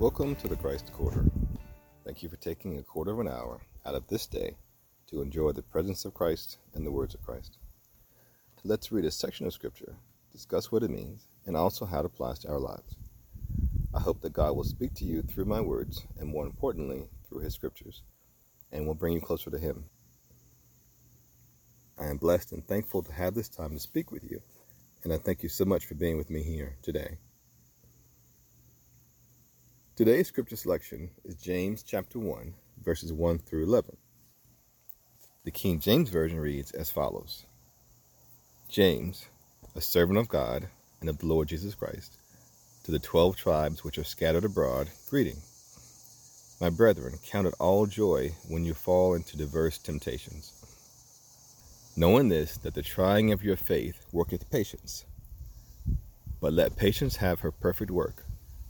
Welcome to the Christ Quarter. Thank you for taking a quarter of an hour out of this day to enjoy the presence of Christ and the words of Christ. Let's read a section of Scripture, discuss what it means, and also how it applies to our lives. I hope that God will speak to you through my words, and more importantly, through His Scriptures, and will bring you closer to Him. I am blessed and thankful to have this time to speak with you, and I thank you so much for being with me here today. Today's scripture selection is James chapter 1, verses 1 through 11. The King James Version reads as follows James, a servant of God and of the Lord Jesus Christ, to the twelve tribes which are scattered abroad, greeting. My brethren, count it all joy when you fall into diverse temptations, knowing this, that the trying of your faith worketh patience. But let patience have her perfect work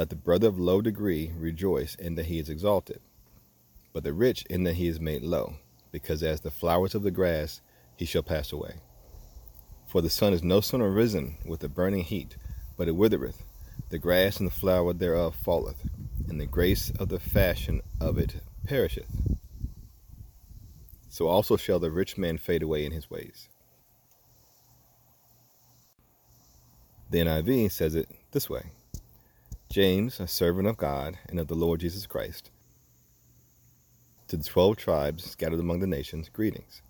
Let the brother of low degree rejoice in that he is exalted, but the rich in that he is made low, because as the flowers of the grass he shall pass away. For the sun is no sooner risen with a burning heat, but it withereth, the grass and the flower thereof falleth, and the grace of the fashion of it perisheth. So also shall the rich man fade away in his ways. The NIV says it this way James, a servant of God and of the Lord Jesus Christ, to the twelve tribes scattered among the nations, greetings.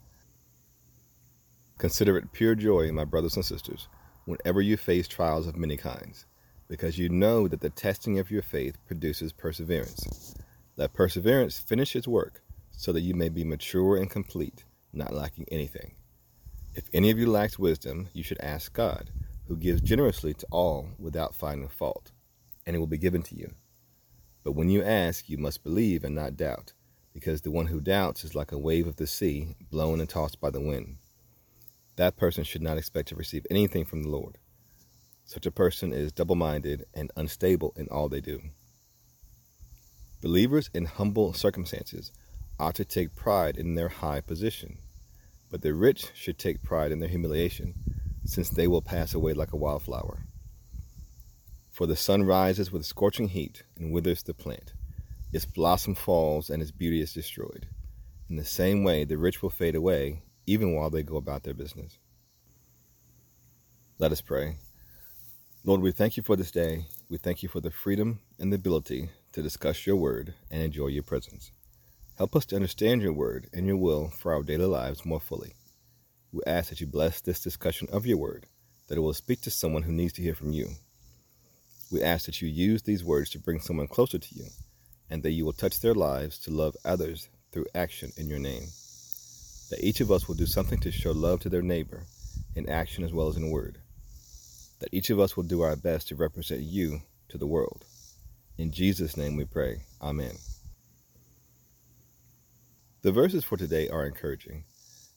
Consider it pure joy, my brothers and sisters, whenever you face trials of many kinds, because you know that the testing of your faith produces perseverance. Let perseverance finish its work, so that you may be mature and complete, not lacking anything. If any of you lacks wisdom, you should ask God, who gives generously to all without finding fault and it will be given to you. But when you ask, you must believe and not doubt, because the one who doubts is like a wave of the sea, blown and tossed by the wind. That person should not expect to receive anything from the Lord. Such a person is double minded and unstable in all they do. Believers in humble circumstances ought to take pride in their high position, but the rich should take pride in their humiliation, since they will pass away like a wildflower. For the sun rises with scorching heat and withers the plant. Its blossom falls and its beauty is destroyed. In the same way, the rich will fade away even while they go about their business. Let us pray. Lord, we thank you for this day. We thank you for the freedom and the ability to discuss your word and enjoy your presence. Help us to understand your word and your will for our daily lives more fully. We ask that you bless this discussion of your word, that it will speak to someone who needs to hear from you we ask that you use these words to bring someone closer to you, and that you will touch their lives to love others through action in your name. That each of us will do something to show love to their neighbor in action as well as in word. That each of us will do our best to represent you to the world. In Jesus' name we pray. Amen. The verses for today are encouraging.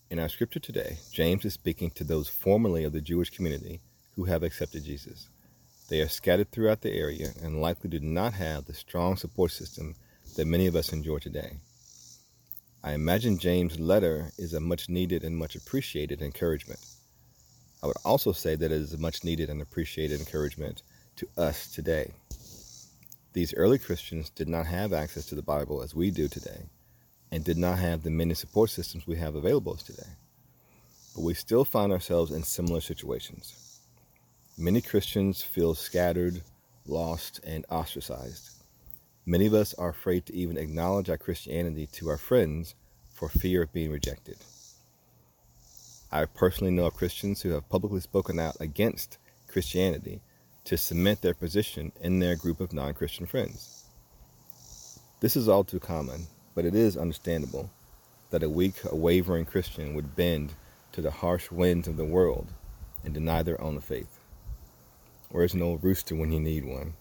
In our scripture today, James is speaking to those formerly of the Jewish community who have accepted Jesus. They are scattered throughout the area and likely do not have the strong support system that many of us enjoy today. I imagine James' letter is a much needed and much appreciated encouragement. I would also say that it is a much needed and appreciated encouragement to us today. These early Christians did not have access to the Bible as we do today, and did not have the many support systems we have available today. But we still find ourselves in similar situations. Many Christians feel scattered, lost, and ostracized. Many of us are afraid to even acknowledge our Christianity to our friends for fear of being rejected. I personally know of Christians who have publicly spoken out against Christianity to cement their position in their group of non Christian friends. This is all too common, but it is understandable that a weak, a wavering Christian would bend to the harsh winds of the world and deny their own faith. Where's no rooster when you need one?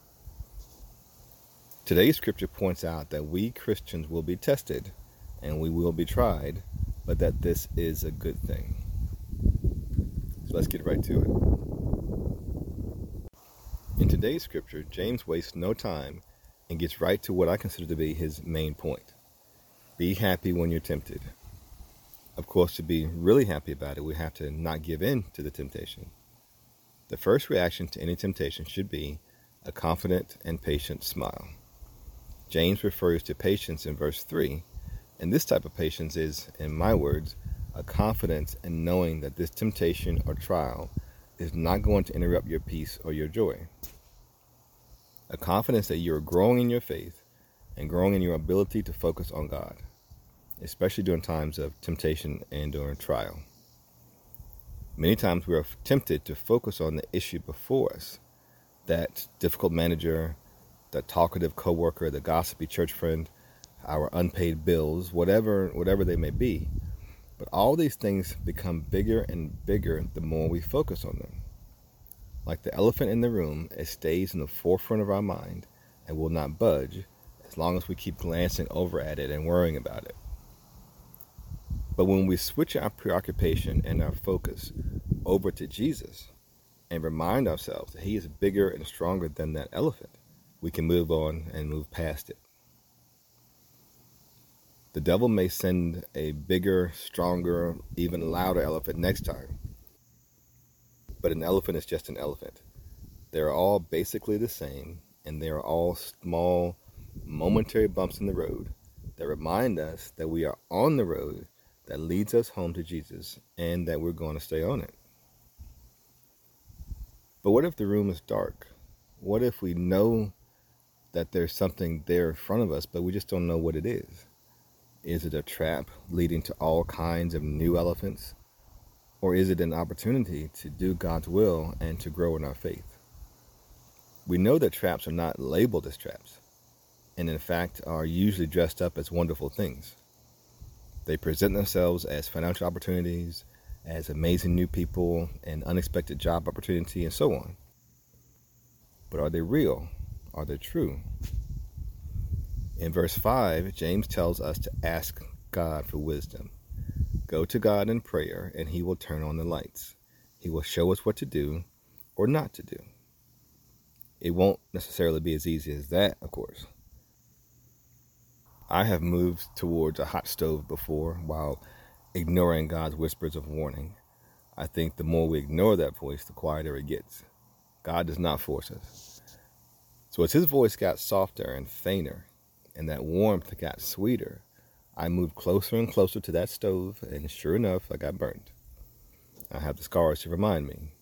Today's scripture points out that we Christians will be tested and we will be tried, but that this is a good thing. So let's get right to it. In today's scripture, James wastes no time and gets right to what I consider to be his main point. Be happy when you're tempted. Of course, to be really happy about it, we have to not give in to the temptation. The first reaction to any temptation should be a confident and patient smile. James refers to patience in verse 3, and this type of patience is, in my words, a confidence in knowing that this temptation or trial is not going to interrupt your peace or your joy. A confidence that you are growing in your faith and growing in your ability to focus on God, especially during times of temptation and during trial. Many times we are tempted to focus on the issue before us that difficult manager, the talkative coworker, the gossipy church friend, our unpaid bills, whatever whatever they may be. But all these things become bigger and bigger the more we focus on them. Like the elephant in the room, it stays in the forefront of our mind and will not budge as long as we keep glancing over at it and worrying about it. But when we switch our preoccupation and our focus over to Jesus and remind ourselves that He is bigger and stronger than that elephant, we can move on and move past it. The devil may send a bigger, stronger, even louder elephant next time. But an elephant is just an elephant. They're all basically the same, and they are all small, momentary bumps in the road that remind us that we are on the road that leads us home to Jesus and that we're going to stay on it. But what if the room is dark? What if we know that there's something there in front of us, but we just don't know what it is? Is it a trap leading to all kinds of new elephants? Or is it an opportunity to do God's will and to grow in our faith? We know that traps are not labeled as traps, and in fact are usually dressed up as wonderful things. They present themselves as financial opportunities, as amazing new people, an unexpected job opportunity, and so on. But are they real? Are they true? In verse 5, James tells us to ask God for wisdom. Go to God in prayer, and He will turn on the lights. He will show us what to do or not to do. It won't necessarily be as easy as that, of course. I have moved towards a hot stove before while ignoring God's whispers of warning. I think the more we ignore that voice, the quieter it gets. God does not force us. So as his voice got softer and fainter, and that warmth got sweeter, I moved closer and closer to that stove, and sure enough, I got burned. I have the scars to remind me.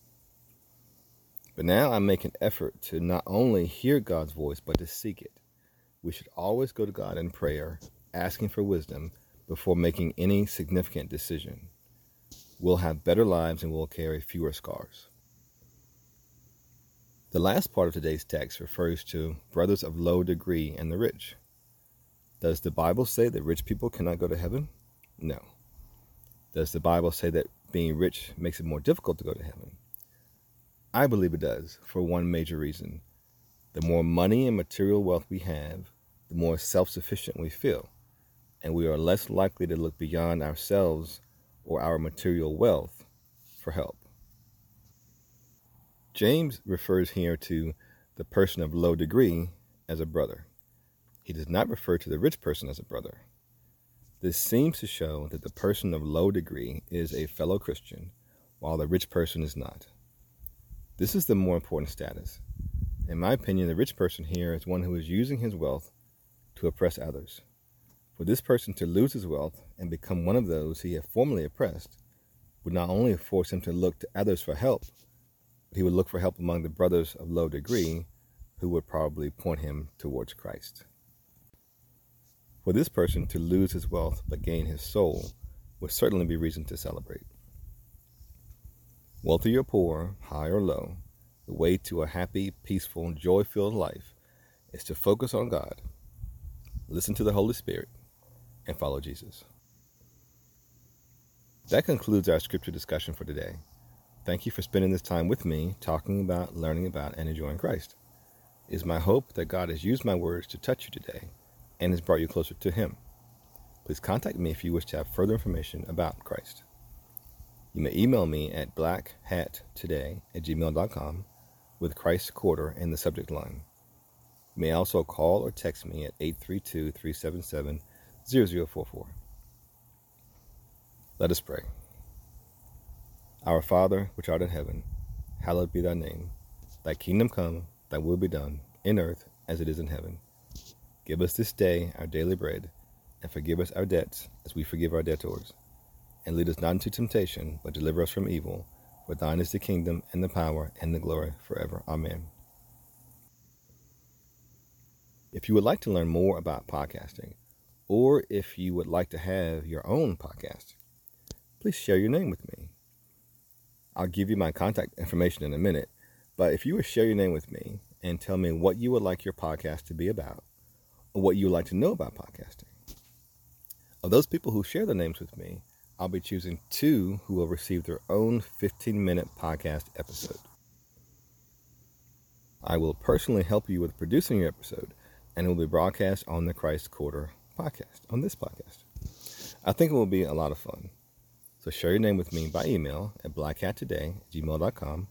But now I make an effort to not only hear God's voice, but to seek it we should always go to God in prayer, asking for wisdom before making any significant decision. We'll have better lives and we'll carry fewer scars. The last part of today's text refers to brothers of low degree and the rich. Does the Bible say that rich people cannot go to heaven? No. Does the Bible say that being rich makes it more difficult to go to heaven? I believe it does, for one major reason. The more money and material wealth we have, the more self sufficient we feel, and we are less likely to look beyond ourselves or our material wealth for help. James refers here to the person of low degree as a brother. He does not refer to the rich person as a brother. This seems to show that the person of low degree is a fellow Christian, while the rich person is not. This is the more important status. In my opinion, the rich person here is one who is using his wealth to oppress others. For this person to lose his wealth and become one of those he had formerly oppressed would not only force him to look to others for help, but he would look for help among the brothers of low degree who would probably point him towards Christ. For this person to lose his wealth but gain his soul would certainly be reason to celebrate. Wealthy or poor, high or low, the way to a happy, peaceful, joy filled life is to focus on God, listen to the Holy Spirit, and follow Jesus. That concludes our scripture discussion for today. Thank you for spending this time with me talking about, learning about, and enjoying Christ. It is my hope that God has used my words to touch you today and has brought you closer to Him. Please contact me if you wish to have further information about Christ. You may email me at blackhattoday at gmail.com with Christ Quarter in the subject line. May also call or text me at 832 377 0044. Let us pray. Our Father, which art in heaven, hallowed be thy name. Thy kingdom come, thy will be done, in earth as it is in heaven. Give us this day our daily bread, and forgive us our debts as we forgive our debtors. And lead us not into temptation, but deliver us from evil. For thine is the kingdom, and the power, and the glory forever. Amen. If you would like to learn more about podcasting, or if you would like to have your own podcast, please share your name with me. I'll give you my contact information in a minute, but if you would share your name with me and tell me what you would like your podcast to be about, or what you would like to know about podcasting, of those people who share their names with me, I'll be choosing two who will receive their own 15 minute podcast episode. I will personally help you with producing your episode and it will be broadcast on the Christ Quarter podcast, on this podcast. I think it will be a lot of fun. So share your name with me by email at blackhattoday at gmail.com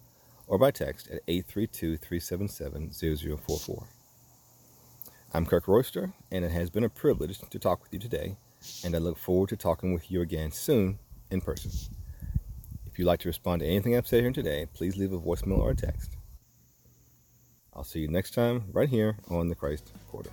or by text at 832-377-0044. I'm Kirk Royster, and it has been a privilege to talk with you today, and I look forward to talking with you again soon in person. If you'd like to respond to anything I've said here today, please leave a voicemail or a text. I'll see you next time right here on the Christ Quarter.